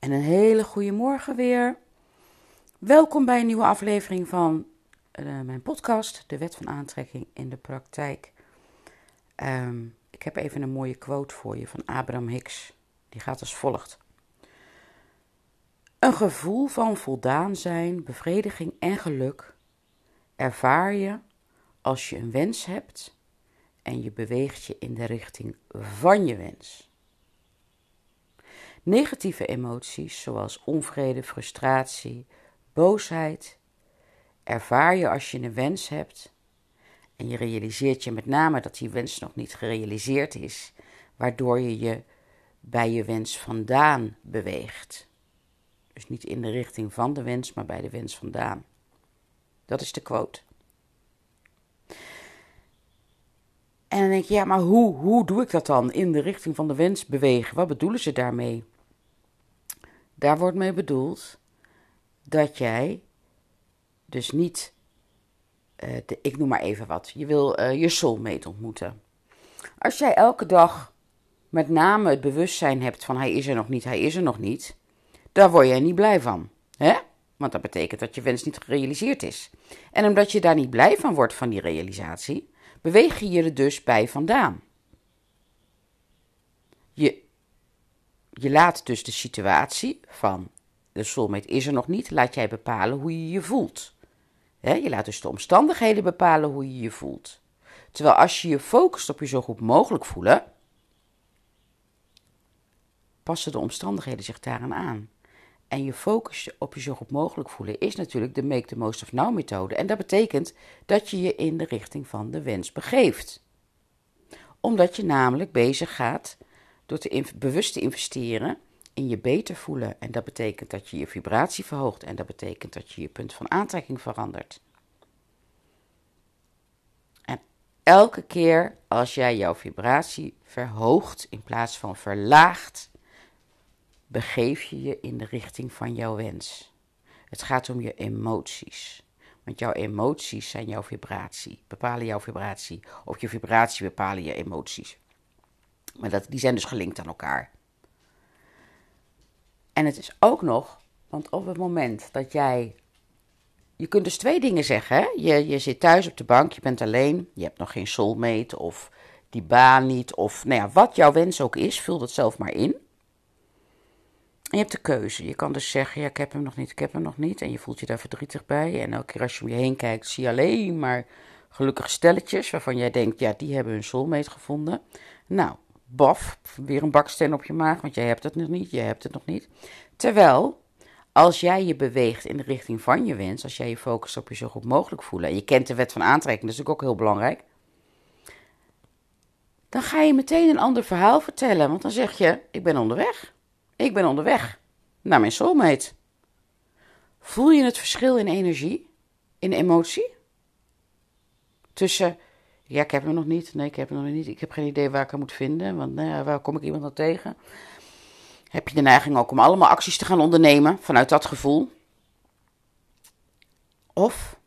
En een hele goede morgen weer. Welkom bij een nieuwe aflevering van uh, mijn podcast, De Wet van Aantrekking in de Praktijk. Um, ik heb even een mooie quote voor je van Abraham Hicks. Die gaat als volgt. Een gevoel van voldaan zijn, bevrediging en geluk ervaar je als je een wens hebt en je beweegt je in de richting van je wens. Negatieve emoties zoals onvrede, frustratie, boosheid ervaar je als je een wens hebt en je realiseert je met name dat die wens nog niet gerealiseerd is, waardoor je je bij je wens vandaan beweegt. Dus niet in de richting van de wens, maar bij de wens vandaan. Dat is de quote. En dan denk je, ja, maar hoe, hoe doe ik dat dan? In de richting van de wens bewegen. Wat bedoelen ze daarmee? Daar wordt mee bedoeld dat jij dus niet, uh, de, ik noem maar even wat, je wil uh, je soulmate ontmoeten. Als jij elke dag met name het bewustzijn hebt van hij is er nog niet, hij is er nog niet, daar word jij niet blij van. Hè? Want dat betekent dat je wens niet gerealiseerd is. En omdat je daar niet blij van wordt van die realisatie, beweeg je je er dus bij vandaan. Je je laat dus de situatie van de soulmate is er nog niet, laat jij bepalen hoe je je voelt. je laat dus de omstandigheden bepalen hoe je je voelt. Terwijl als je je focust op je zo goed mogelijk voelen, passen de omstandigheden zich daaraan aan. En je focus op je zo goed mogelijk voelen is natuurlijk de make the most of now methode. En dat betekent dat je je in de richting van de wens begeeft. Omdat je namelijk bezig gaat door te bewust te investeren in je beter voelen. En dat betekent dat je je vibratie verhoogt en dat betekent dat je je punt van aantrekking verandert. En elke keer als jij jouw vibratie verhoogt in plaats van verlaagt, begeef je je in de richting van jouw wens. Het gaat om je emoties. Want jouw emoties zijn jouw vibratie, bepalen jouw vibratie. Of je vibratie bepalen je emoties. Maar dat, die zijn dus gelinkt aan elkaar. En het is ook nog, want op het moment dat jij. Je kunt dus twee dingen zeggen. Hè? Je, je zit thuis op de bank, je bent alleen, je hebt nog geen soulmate of die baan niet. Of nou ja, wat jouw wens ook is, vul dat zelf maar in. En je hebt de keuze. Je kan dus zeggen: ja, ik heb hem nog niet, ik heb hem nog niet. En je voelt je daar verdrietig bij. En elke keer als je om je heen kijkt, zie je alleen maar gelukkige stelletjes waarvan jij denkt: ja, die hebben hun soulmate gevonden. Nou, baf, weer een baksteen op je maag, want jij hebt het nog niet, jij hebt het nog niet. Terwijl, als jij je beweegt in de richting van je wens, als jij je focust op je zo goed mogelijk voelen, en je kent de wet van aantrekking, dat is ook heel belangrijk, dan ga je meteen een ander verhaal vertellen, want dan zeg je, ik ben onderweg. Ik ben onderweg naar mijn soulmate. Voel je het verschil in energie, in emotie? Tussen ja, ik heb hem nog niet. Nee, ik heb hem nog niet. Ik heb geen idee waar ik hem moet vinden. Want nou ja, waar kom ik iemand dan tegen? Heb je de neiging ook om allemaal acties te gaan ondernemen vanuit dat gevoel? Of,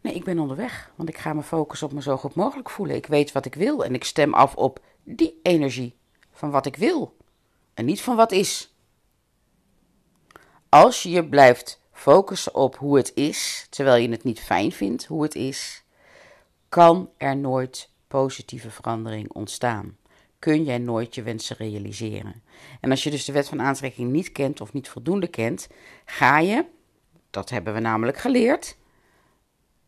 nee, ik ben onderweg. Want ik ga me focussen op me zo goed mogelijk voelen. Ik weet wat ik wil en ik stem af op die energie van wat ik wil. En niet van wat is. Als je je blijft focussen op hoe het is, terwijl je het niet fijn vindt hoe het is, kan er nooit positieve verandering ontstaan. Kun jij nooit je wensen realiseren. En als je dus de wet van aantrekking niet kent of niet voldoende kent, ga je, dat hebben we namelijk geleerd,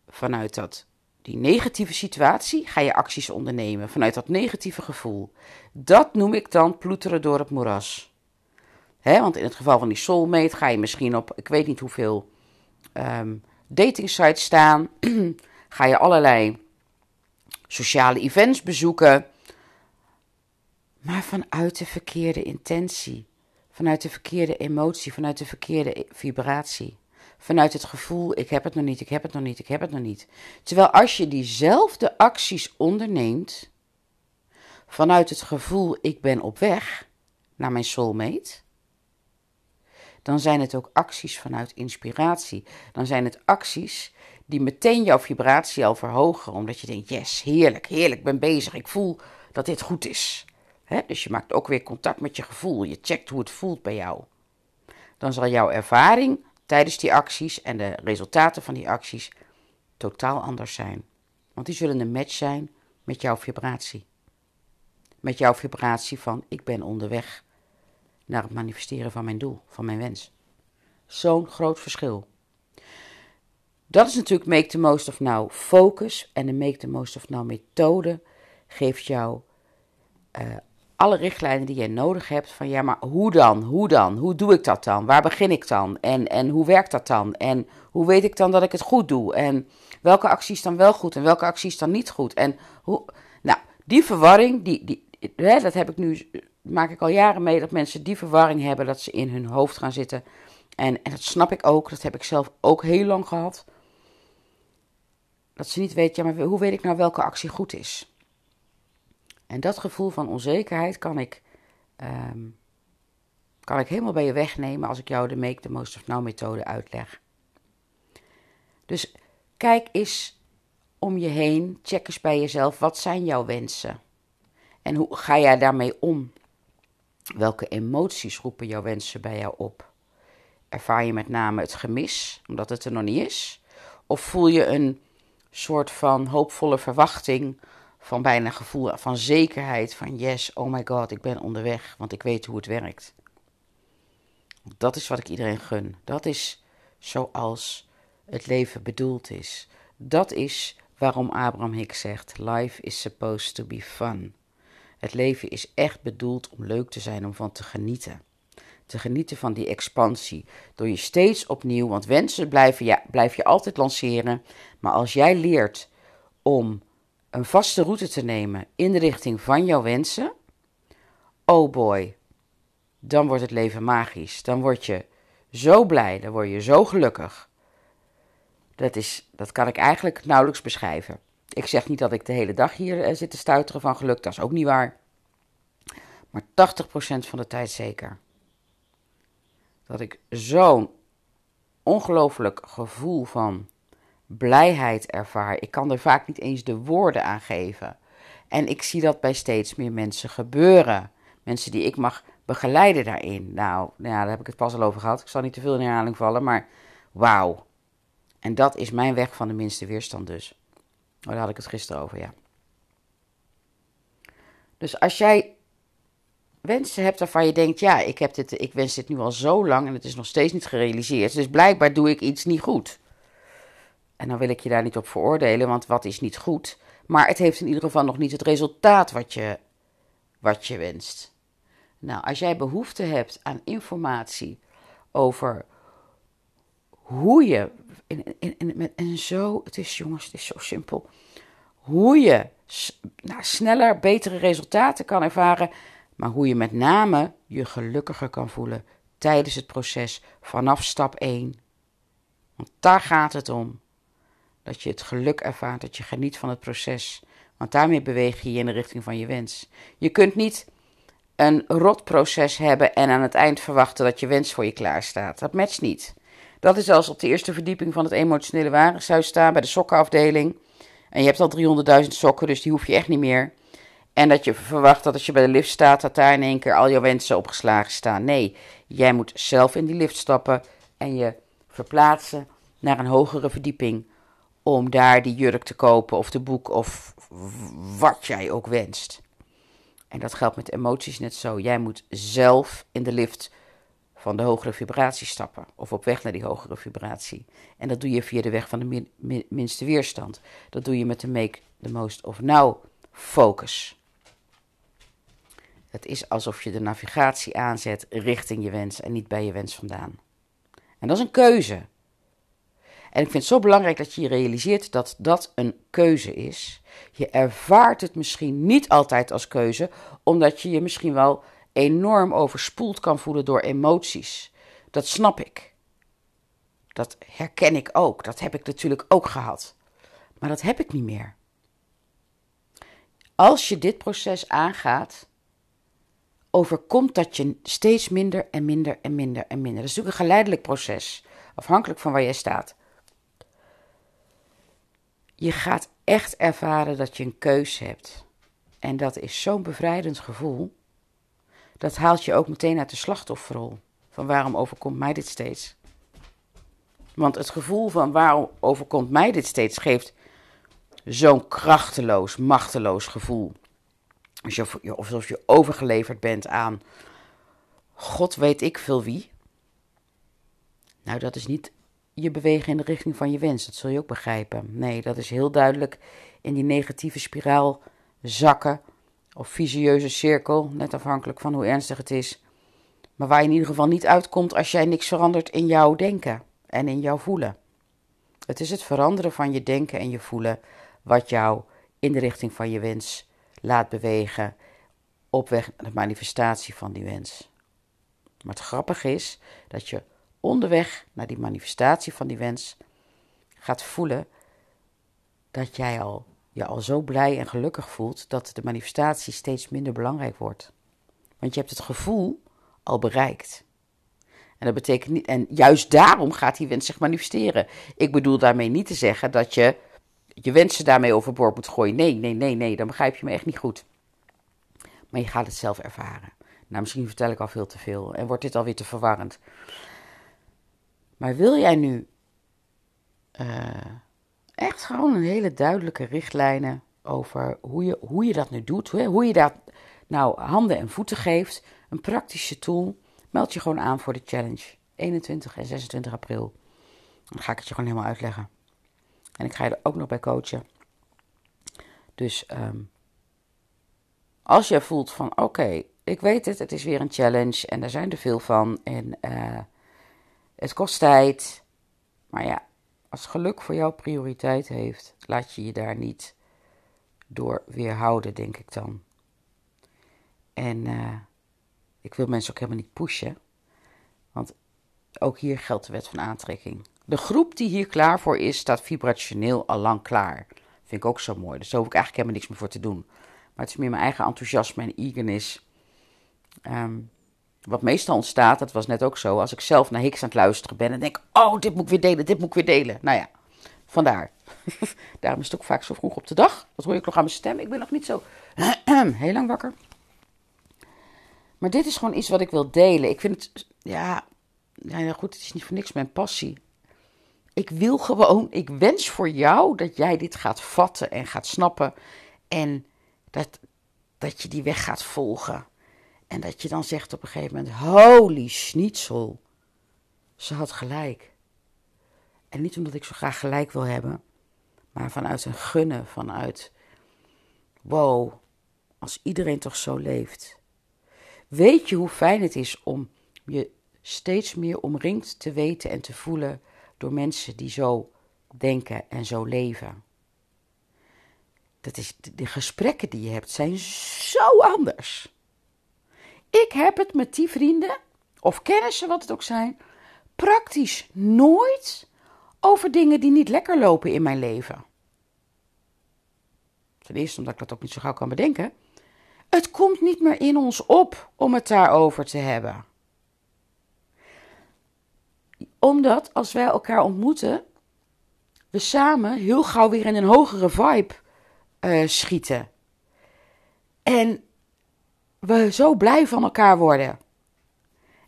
vanuit dat, die negatieve situatie ga je acties ondernemen, vanuit dat negatieve gevoel. Dat noem ik dan ploeteren door het moeras. Want in het geval van die soulmate ga je misschien op, ik weet niet hoeveel um, dating sites staan, ga je allerlei sociale events bezoeken. Maar vanuit de verkeerde intentie, vanuit de verkeerde emotie, vanuit de verkeerde vibratie. Vanuit het gevoel, ik heb het nog niet, ik heb het nog niet, ik heb het nog niet. Terwijl als je diezelfde acties onderneemt, vanuit het gevoel, ik ben op weg naar mijn soulmate, dan zijn het ook acties vanuit inspiratie. Dan zijn het acties die meteen jouw vibratie al verhogen. Omdat je denkt, yes, heerlijk, heerlijk, ben bezig. Ik voel dat dit goed is. dus je maakt ook weer contact met je gevoel. Je checkt hoe het voelt bij jou. dan zal jouw ervaring tijdens die acties en de resultaten van die acties totaal anders zijn. Want die zullen een match zijn met jouw vibratie. Met jouw vibratie van ik ben onderweg naar het manifesteren van mijn doel, van mijn wens. Zo'n groot verschil. Dat is natuurlijk Make the Most of Now focus. En de Make the Most of Now methode geeft jou uh, alle richtlijnen die je nodig hebt. Van ja, maar hoe dan? Hoe dan? Hoe doe ik dat dan? Waar begin ik dan? En, en hoe werkt dat dan? En hoe weet ik dan dat ik het goed doe? En welke acties dan wel goed en welke acties dan niet goed? En hoe. Nou, die verwarring, die, die, hè, dat heb ik nu. Maak ik al jaren mee dat mensen die verwarring hebben, dat ze in hun hoofd gaan zitten. En, en dat snap ik ook, dat heb ik zelf ook heel lang gehad. Dat ze niet weten, ja, maar hoe weet ik nou welke actie goed is? En dat gevoel van onzekerheid kan ik, ehm, kan ik helemaal bij je wegnemen als ik jou de Make the Most of Now methode uitleg. Dus kijk eens om je heen, check eens bij jezelf, wat zijn jouw wensen? En hoe ga jij daarmee om? Welke emoties roepen jouw wensen bij jou op? Ervaar je met name het gemis, omdat het er nog niet is? Of voel je een soort van hoopvolle verwachting van bijna gevoel van zekerheid van yes, oh my god, ik ben onderweg, want ik weet hoe het werkt. Dat is wat ik iedereen gun. Dat is zoals het leven bedoeld is. Dat is waarom Abraham Hicks zegt: Life is supposed to be fun. Het leven is echt bedoeld om leuk te zijn, om van te genieten. Te genieten van die expansie. Door je steeds opnieuw, want wensen blijven ja, blijf je altijd lanceren. Maar als jij leert om een vaste route te nemen in de richting van jouw wensen, oh boy, dan wordt het leven magisch. Dan word je zo blij, dan word je zo gelukkig. Dat, is, dat kan ik eigenlijk nauwelijks beschrijven. Ik zeg niet dat ik de hele dag hier eh, zit te stuiteren van geluk, dat is ook niet waar. Maar 80% van de tijd zeker. Dat ik zo'n ongelooflijk gevoel van blijheid ervaar. Ik kan er vaak niet eens de woorden aan geven. En ik zie dat bij steeds meer mensen gebeuren. Mensen die ik mag begeleiden daarin. Nou, nou ja, daar heb ik het pas al over gehad. Ik zal niet te veel in herhaling vallen, maar wauw. En dat is mijn weg van de minste weerstand dus. Oh, daar had ik het gisteren over, ja. Dus als jij wensen hebt waarvan je denkt, ja, ik, heb dit, ik wens dit nu al zo lang en het is nog steeds niet gerealiseerd. Dus blijkbaar doe ik iets niet goed. En dan wil ik je daar niet op veroordelen, want wat is niet goed? Maar het heeft in ieder geval nog niet het resultaat wat je, wat je wenst. Nou, als jij behoefte hebt aan informatie over hoe je. En, zo, het is jongens, het is zo simpel. Hoe je nou, sneller betere resultaten kan ervaren, maar hoe je met name je gelukkiger kan voelen tijdens het proces vanaf stap 1. Want daar gaat het om. Dat je het geluk ervaart, dat je geniet van het proces. Want daarmee beweeg je je in de richting van je wens. Je kunt niet een rot proces hebben en aan het eind verwachten dat je wens voor je klaar staat. Dat matcht niet. Dat is als op de eerste verdieping van het emotionele warenhuis staan bij de sokkenafdeling. En je hebt al 300.000 sokken, dus die hoef je echt niet meer. En dat je verwacht dat als je bij de lift staat, dat daar in één keer al jouw wensen opgeslagen staan. Nee, jij moet zelf in die lift stappen en je verplaatsen naar een hogere verdieping om daar die jurk te kopen of de boek of wat jij ook wenst. En dat geldt met emoties net zo. Jij moet zelf in de lift van de hogere vibratie stappen of op weg naar die hogere vibratie. En dat doe je via de weg van de minste weerstand. Dat doe je met de make the most of now focus. Het is alsof je de navigatie aanzet richting je wens en niet bij je wens vandaan. En dat is een keuze. En ik vind het zo belangrijk dat je je realiseert dat dat een keuze is. Je ervaart het misschien niet altijd als keuze, omdat je je misschien wel enorm overspoeld kan voelen door emoties. Dat snap ik. Dat herken ik ook. Dat heb ik natuurlijk ook gehad. Maar dat heb ik niet meer. Als je dit proces aangaat, overkomt dat je steeds minder en minder en minder en minder. Dat is natuurlijk een geleidelijk proces, afhankelijk van waar jij staat. Je gaat echt ervaren dat je een keus hebt. En dat is zo'n bevrijdend gevoel. Dat haalt je ook meteen uit de slachtofferrol. van waarom overkomt mij dit steeds? Want het gevoel van waarom overkomt mij dit steeds geeft zo'n krachteloos, machteloos gevoel. Alsof je, alsof je overgeleverd bent aan God weet ik veel wie. Nou, dat is niet je bewegen in de richting van je wens. Dat zul je ook begrijpen. Nee, dat is heel duidelijk in die negatieve spiraal zakken. Of visieuze cirkel, net afhankelijk van hoe ernstig het is. Maar waar je in ieder geval niet uitkomt als jij niks verandert in jouw denken en in jouw voelen. Het is het veranderen van je denken en je voelen wat jou in de richting van je wens laat bewegen op weg naar de manifestatie van die wens. Maar het grappige is dat je onderweg naar die manifestatie van die wens gaat voelen dat jij al, je al zo blij en gelukkig voelt dat de manifestatie steeds minder belangrijk wordt. Want je hebt het gevoel al bereikt. En dat betekent niet, en juist daarom gaat die wens zich manifesteren. Ik bedoel daarmee niet te zeggen dat je je wensen daarmee overboord moet gooien. Nee, nee, nee, nee, dan begrijp je me echt niet goed. Maar je gaat het zelf ervaren. Nou, misschien vertel ik al veel te veel en wordt dit alweer te verwarrend. Maar wil jij nu uh, echt gewoon een hele duidelijke richtlijnen over hoe je, hoe je dat nu doet, hoe je dat nou handen en voeten geeft, een praktische tool, meld je gewoon aan voor de challenge 21 en 26 april. Dan ga ik het je gewoon helemaal uitleggen. En ik ga je er ook nog bij coachen. Dus um, als je voelt van oké, ik weet het, het is weer een challenge en daar zijn er veel van en uh, het kost tijd. Maar ja, als geluk voor jou prioriteit heeft, laat je je daar niet door weerhouden, denk ik dan. En uh, ik wil mensen ook helemaal niet pushen, want ook hier geldt de wet van aantrekking. De groep die hier klaar voor is, staat vibrationeel al lang klaar. Vind ik ook zo mooi. Dus daar hoef ik eigenlijk helemaal niks meer voor te doen. Maar het is meer mijn eigen enthousiasme en eagerness. Um, wat meestal ontstaat, dat was net ook zo, als ik zelf naar Hicks aan het luisteren ben en denk: Oh, dit moet ik weer delen, dit moet ik weer delen. Nou ja, vandaar. Daarom is het ook vaak zo vroeg op de dag. Wat hoor ik nog aan mijn stem? Ik ben nog niet zo heel lang wakker. Maar dit is gewoon iets wat ik wil delen. Ik vind het, ja, ja, goed, het is niet voor niks mijn passie. Ik wil gewoon, ik wens voor jou dat jij dit gaat vatten en gaat snappen. En dat, dat je die weg gaat volgen. En dat je dan zegt op een gegeven moment: Holy schnitzel. Ze had gelijk. En niet omdat ik zo graag gelijk wil hebben, maar vanuit een gunnen, vanuit: Wow, als iedereen toch zo leeft. Weet je hoe fijn het is om je steeds meer omringd te weten en te voelen door mensen die zo denken en zo leven? Dat is, de gesprekken die je hebt zijn zo anders. Ik heb het met die vrienden, of kennissen, wat het ook zijn, praktisch nooit over dingen die niet lekker lopen in mijn leven. Ten eerste omdat ik dat ook niet zo gauw kan bedenken. Het komt niet meer in ons op om het daarover te hebben. Omdat als wij elkaar ontmoeten, we samen heel gauw weer in een hogere vibe uh, schieten. En we zo blij van elkaar worden.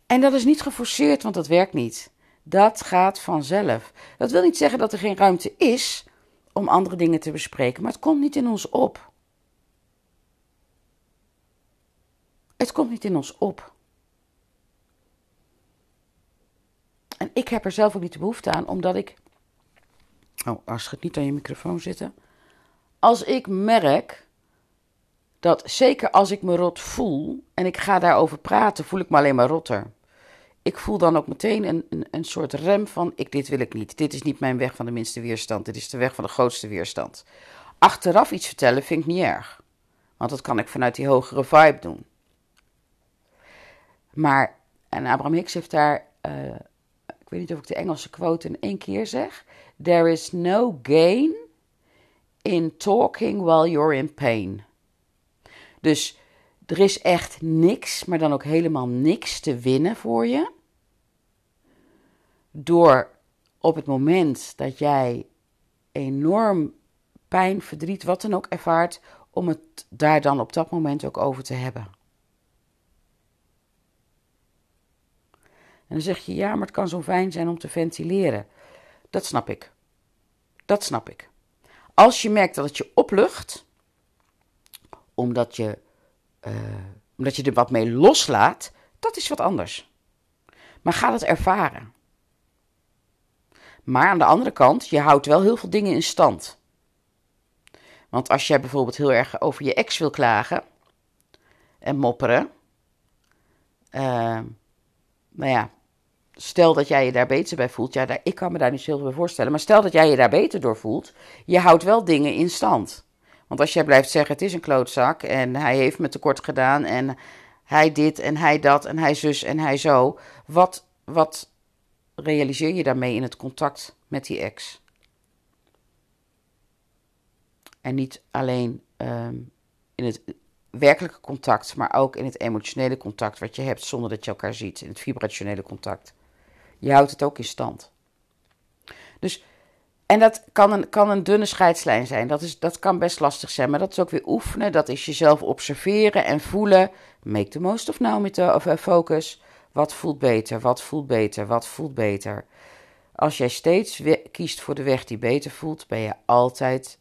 En dat is niet geforceerd, want dat werkt niet. Dat gaat vanzelf. Dat wil niet zeggen dat er geen ruimte is om andere dingen te bespreken, maar het komt niet in ons op. Het komt niet in ons op. En ik heb er zelf ook niet de behoefte aan, omdat ik. Oh, als het niet aan je microfoon zitten. Als ik merk dat zeker als ik me rot voel en ik ga daarover praten, voel ik me alleen maar rotter. Ik voel dan ook meteen een, een, een soort rem van: ik, dit wil ik niet. Dit is niet mijn weg van de minste weerstand. Dit is de weg van de grootste weerstand. Achteraf iets vertellen vind ik niet erg. Want dat kan ik vanuit die hogere vibe doen. Maar, en Abraham Hicks heeft daar, uh, ik weet niet of ik de Engelse quote in één keer zeg. There is no gain in talking while you're in pain. Dus er is echt niks, maar dan ook helemaal niks te winnen voor je. Door op het moment dat jij enorm pijn, verdriet, wat dan ook ervaart, om het daar dan op dat moment ook over te hebben. En dan zeg je, ja, maar het kan zo fijn zijn om te ventileren. Dat snap ik. Dat snap ik. Als je merkt dat het je oplucht, omdat je, uh, omdat je er wat mee loslaat, dat is wat anders. Maar ga het ervaren. Maar aan de andere kant, je houdt wel heel veel dingen in stand. Want als jij bijvoorbeeld heel erg over je ex wil klagen en mopperen, uh, nou ja, stel dat jij je daar beter bij voelt. Ja, daar, ik kan me daar niet zo heel veel bij voorstellen. Maar stel dat jij je daar beter door voelt. Je houdt wel dingen in stand. Want als jij blijft zeggen: het is een klootzak en hij heeft me tekort gedaan en hij dit en hij dat en hij zus en hij zo. Wat, wat realiseer je daarmee in het contact met die ex? En niet alleen um, in het werkelijke contact, maar ook in het emotionele contact wat je hebt zonder dat je elkaar ziet, in het vibrationele contact. Je houdt het ook in stand. Dus, en dat kan een, kan een dunne scheidslijn zijn. Dat, is, dat kan best lastig zijn, maar dat is ook weer oefenen. Dat is jezelf observeren en voelen. Make the most of now met de of, uh, focus. Wat voelt beter? Wat voelt beter? Wat voelt beter? Als jij steeds kiest voor de weg die beter voelt, ben je altijd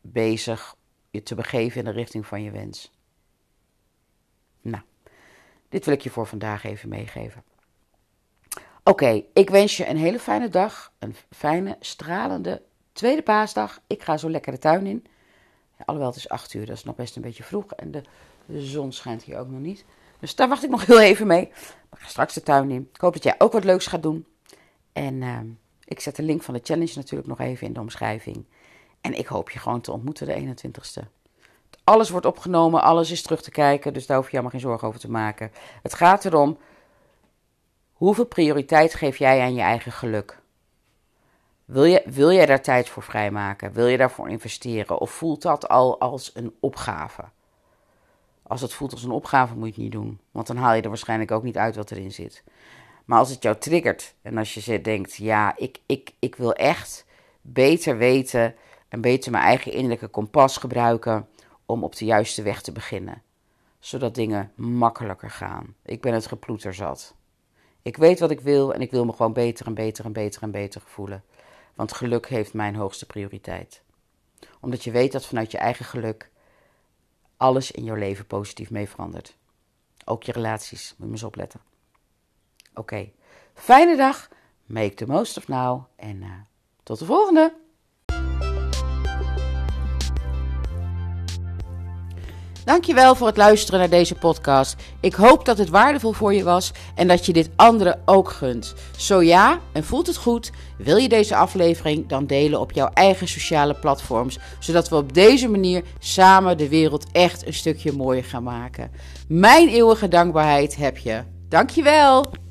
bezig je te begeven in de richting van je wens. Dit wil ik je voor vandaag even meegeven. Oké, ik wens je een hele fijne dag. Een fijne, stralende tweede paasdag. Ik ga zo lekker de tuin in. alhoewel, het is 8 uur, dat is nog best een beetje vroeg. En de, zon schijnt hier ook nog niet. Dus daar wacht ik nog heel even mee. Ik ga straks de tuin in. Ik hoop dat jij ook wat leuks gaat doen. En uh, ik zet de link van de challenge natuurlijk nog even in de omschrijving. En ik hoop je gewoon te ontmoeten de 21ste. Alles wordt opgenomen, alles is terug te kijken, dus daar hoef je helemaal geen zorgen over te maken. Het gaat erom, hoeveel prioriteit geef jij aan je eigen geluk? Wil, je, wil jij daar tijd voor vrijmaken? Wil je daarvoor investeren? Of voelt dat al als een opgave? Als het voelt als een opgave, moet je het niet doen. Want dan haal je er waarschijnlijk ook niet uit wat erin zit. Maar als het jou triggert en als je denkt: ja, ik, ik, ik wil echt beter weten en beter mijn eigen innerlijke kompas gebruiken om op de juiste weg te beginnen. Zodat dingen makkelijker gaan. Ik ben het geploeter zat. Ik weet wat ik wil en ik wil me gewoon beter en beter en beter en beter voelen. Want geluk heeft mijn hoogste prioriteit. Omdat je weet dat vanuit je eigen geluk alles in jouw leven positief mee verandert. Ook je relaties, moet je eens opletten. Oké, fijne dag, make the most of now en uh, tot de volgende! Dankjewel voor het luisteren naar deze podcast. Ik hoop dat het waardevol voor je was en dat je dit anderen ook gunt. Zo ja, en voelt het goed, wil je deze aflevering dan delen op jouw eigen sociale platforms, zodat we op deze manier samen de wereld echt een stukje mooier gaan maken. Mijn eeuwige dankbaarheid heb je. Dankjewel!